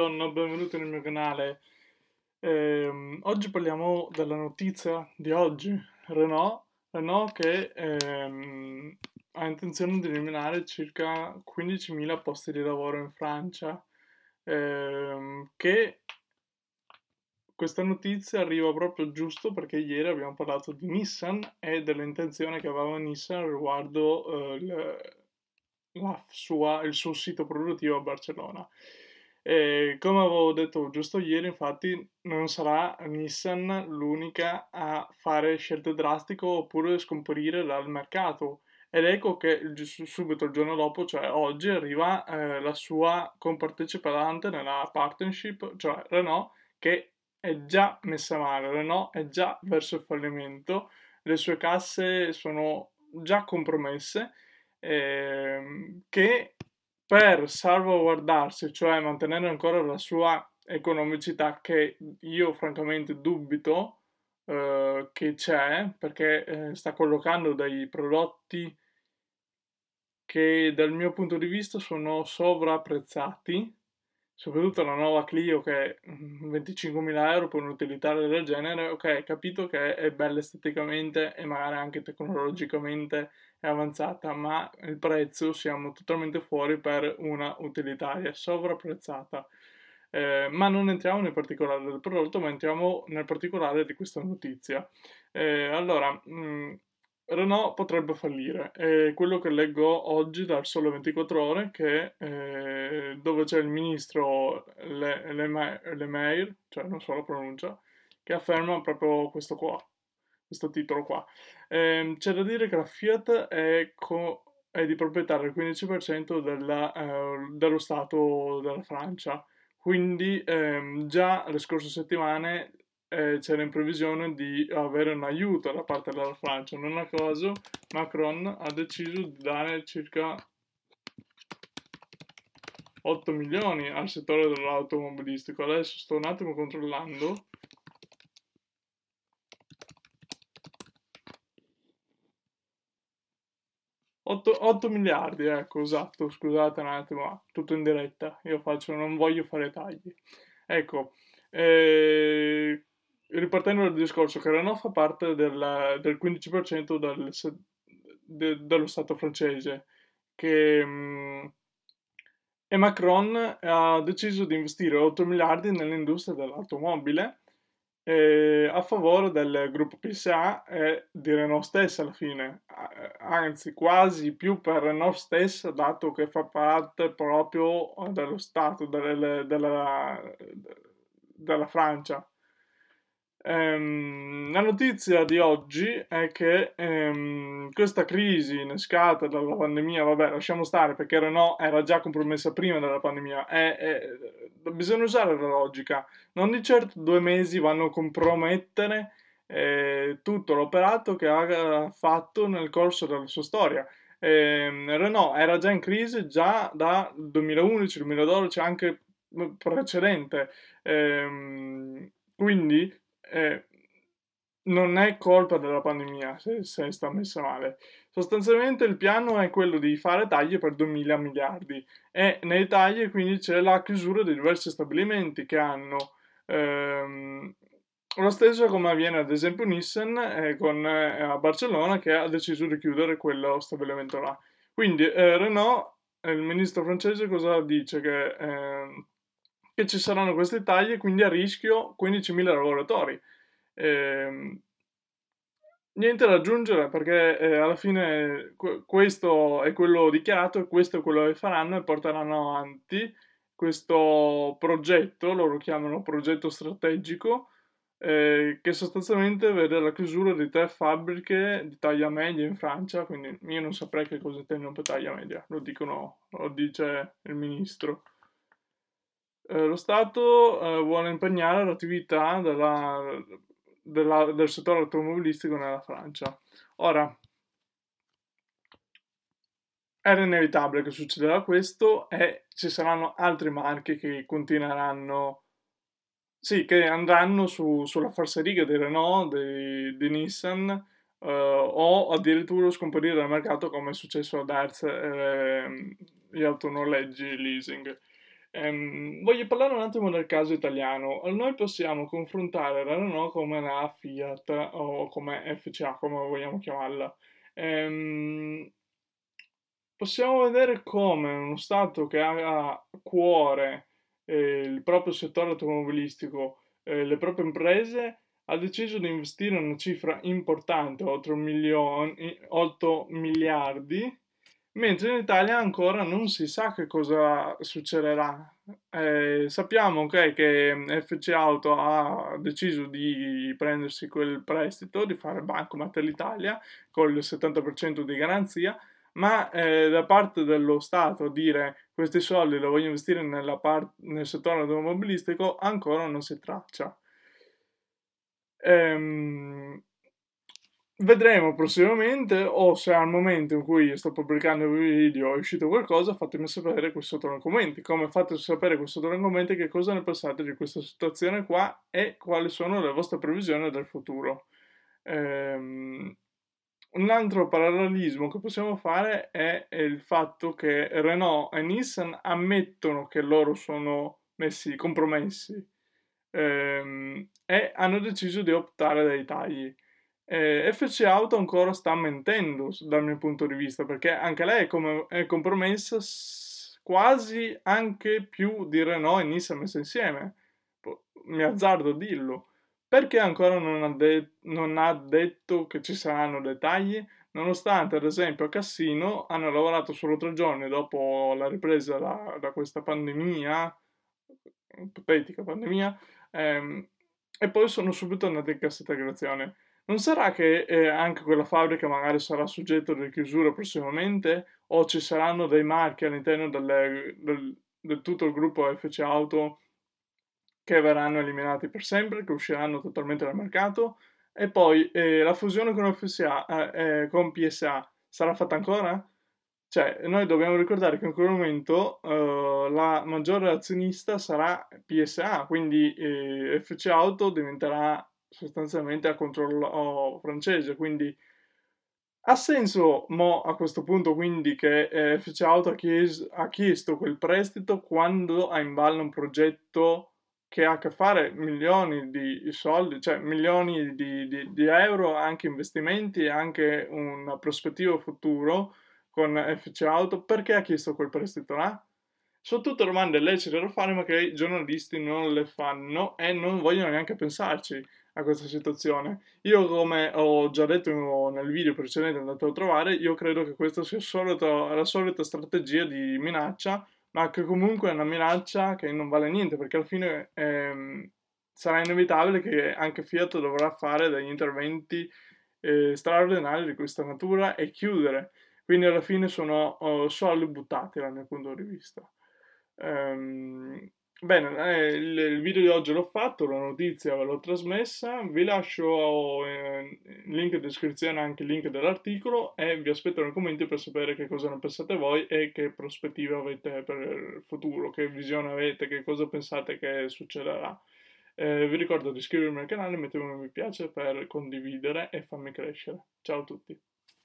Buongiorno, benvenuti nel mio canale. Ehm, oggi parliamo della notizia di oggi. Renault, Renault che ehm, ha intenzione di eliminare circa 15.000 posti di lavoro in Francia. Ehm, che questa notizia arriva proprio giusto perché ieri abbiamo parlato di Nissan e dell'intenzione che aveva Nissan riguardo eh, il, sua, il suo sito produttivo a Barcellona. E come avevo detto giusto ieri, infatti, non sarà Nissan l'unica a fare scelte drastiche oppure scomparire dal mercato. Ed ecco che subito il giorno dopo, cioè oggi, arriva eh, la sua compartecipante nella partnership, cioè Renault, che è già messa male. Renault è già verso il fallimento, le sue casse sono già compromesse, eh, che per salvaguardarsi, cioè mantenere ancora la sua economicità che io francamente dubito eh, che c'è perché eh, sta collocando dei prodotti che dal mio punto di vista sono sovrapprezzati soprattutto la nuova Clio che è 25.000 mm, euro per un'utilitaria del genere, ok, capito che è bella esteticamente e magari anche tecnologicamente è avanzata, ma il prezzo siamo totalmente fuori per una utilitaria sovrapprezzata. Eh, ma non entriamo nel particolare del prodotto, ma entriamo nel particolare di questa notizia. Eh, allora, mh, mm, Renault potrebbe fallire. È quello che leggo oggi dal Sole 24 Ore, che, eh, dove c'è il ministro Le, Le, Le Maire, cioè non so la pronuncia, che afferma proprio questo qua, questo titolo qua. Eh, c'è da dire che la Fiat è, co- è di proprietà del 15% della, eh, dello Stato della Francia. Quindi ehm, già le scorse settimane eh, c'era in previsione di avere un aiuto da parte della Francia. Non a caso Macron ha deciso di dare circa 8 milioni al settore dell'automobilistico. Adesso sto un attimo controllando. Otto, 8 miliardi, ecco, esatto, scusate un attimo, ma tutto in diretta, io faccio, non voglio fare tagli. Ecco, eh, ripartendo dal discorso che fa parte del, del 15% del, de, dello Stato francese, che, mh, e Macron ha deciso di investire 8 miliardi nell'industria dell'automobile eh, a favore del gruppo PSA e di Renault stessa alla fine, anzi quasi più per Renault stessa dato che fa parte proprio dello Stato, delle, della, della Francia. Um, la notizia di oggi è che um, questa crisi innescata dalla pandemia, vabbè, lasciamo stare perché Renault era già compromessa prima della pandemia, è, è, bisogna usare la logica. Non di certo due mesi vanno a compromettere eh, tutto l'operato che ha fatto nel corso della sua storia. Eh, Renault era già in crisi già dal 2011-2012, anche precedente. Eh, quindi eh, non è colpa della pandemia se, se, sta messa male. Sostanzialmente il piano è quello di fare tagli per 2000 miliardi e nei tagli quindi c'è la chiusura di diversi stabilimenti che hanno ehm, lo stesso come avviene ad esempio Nissan eh, con, eh, a Barcellona che ha deciso di chiudere quello stabilimento là. Quindi eh, Renault, il ministro francese cosa dice? Che ehm, che ci saranno questi tagli e quindi a rischio 15.000 lavoratori. Eh, niente da aggiungere perché eh, alla fine questo è quello dichiarato e questo è quello che faranno e porteranno avanti questo progetto, loro chiamano progetto strategico, eh, che sostanzialmente vede la chiusura di tre fabbriche di taglia media in Francia, quindi io non saprei che cosa intendono per taglia media, lo dicono, lo dice il ministro. Eh, lo Stato eh, vuole impegnare l'attività della, della, del settore automobilistico nella Francia. Ora, era inevitabile che succederà questo e ci saranno altri marchi che continueranno, sì, che andranno su, sulla falsariga di Renault, di, di Nissan eh, o addirittura scomparire dal mercato come è successo ad Hertz e eh, gli autonoleggi leasing. Ehm, voglio parlare un attimo del caso italiano. Noi possiamo confrontare la Renault come la Fiat o come FCA, come vogliamo chiamarla. Ehm, possiamo vedere come uno Stato che ha a cuore eh, il proprio settore automobilistico, eh, le proprie imprese, ha deciso di investire una cifra importante, 8, milioni, 8 miliardi, mentre in Italia ancora non si sa che cosa succederà. Eh, sappiamo okay, che FC Auto ha deciso di prendersi quel prestito, di fare Bancomat all'Italia con il 70% di garanzia, ma eh, da parte dello Stato dire questi soldi li voglio investire part- nel settore automobilistico ancora non si traccia. Ehm, vedremo prossimamente o se al momento in cui sto pubblicando il video è uscito qualcosa fatemi sapere qui sotto nei commenti come fate sapere qui sotto nei commenti che cosa ne pensate di questa situazione qua e quali sono le vostre previsioni del futuro ehm, un altro parallelismo che possiamo fare è il fatto che Renault e Nissan ammettono che loro sono messi compromessi ehm, e hanno deciso di optare dai tagli. Eh, FC Auto ancora sta mentendo dal mio punto di vista perché anche lei è, come, è compromessa quasi anche più di Renault e Nissan messe insieme. Mi azzardo a dirlo perché ancora non ha, de- non ha detto che ci saranno dettagli? Nonostante, ad esempio, a Cassino hanno lavorato solo tre giorni dopo la ripresa da, da questa pandemia, ipotetica pandemia, ehm, e poi sono subito andati in cassa integrazione. Non sarà che eh, anche quella fabbrica magari sarà soggetta a chiusura prossimamente o ci saranno dei marchi all'interno delle, del, del tutto il gruppo FC Auto che verranno eliminati per sempre, che usciranno totalmente dal mercato. E poi eh, la fusione con, FSA, eh, eh, con PSA sarà fatta ancora? Cioè, noi dobbiamo ricordare che in quel momento uh, la maggiore azionista sarà PSA, quindi eh, FC Auto diventerà sostanzialmente a controllo francese, quindi ha senso mo a questo punto quindi che eh, FC Auto ha, chies- ha chiesto quel prestito quando ha in ballo un progetto che ha a che fare milioni di soldi, cioè milioni di, di, di euro, anche investimenti, anche un prospettivo futuro con FC Auto, perché ha chiesto quel prestito là? Sono tutte domande lecite da fare, ma che i giornalisti non le fanno e non vogliono neanche pensarci a questa situazione. Io, come ho già detto nel video precedente andato a trovare, io credo che questa sia solito, la solita strategia di minaccia ma che comunque è una minaccia che non vale niente perché alla fine ehm, sarà inevitabile che anche Fiat dovrà fare degli interventi eh, straordinari di questa natura e chiudere. Quindi alla fine sono oh, soldi buttati dal mio punto di vista. Um, Bene, eh, il, il, video di oggi l'ho fatto, la notizia ve l'ho trasmessa, vi lascio eh, link in descrizione anche il link dell'articolo e vi aspetto nei commenti per sapere che cosa ne pensate voi e che prospettive avete per il futuro, che visione avete, che cosa pensate che succederà. Eh, vi ricordo di iscrivermi al canale, mettere un mi piace per condividere e farmi crescere. Ciao a tutti!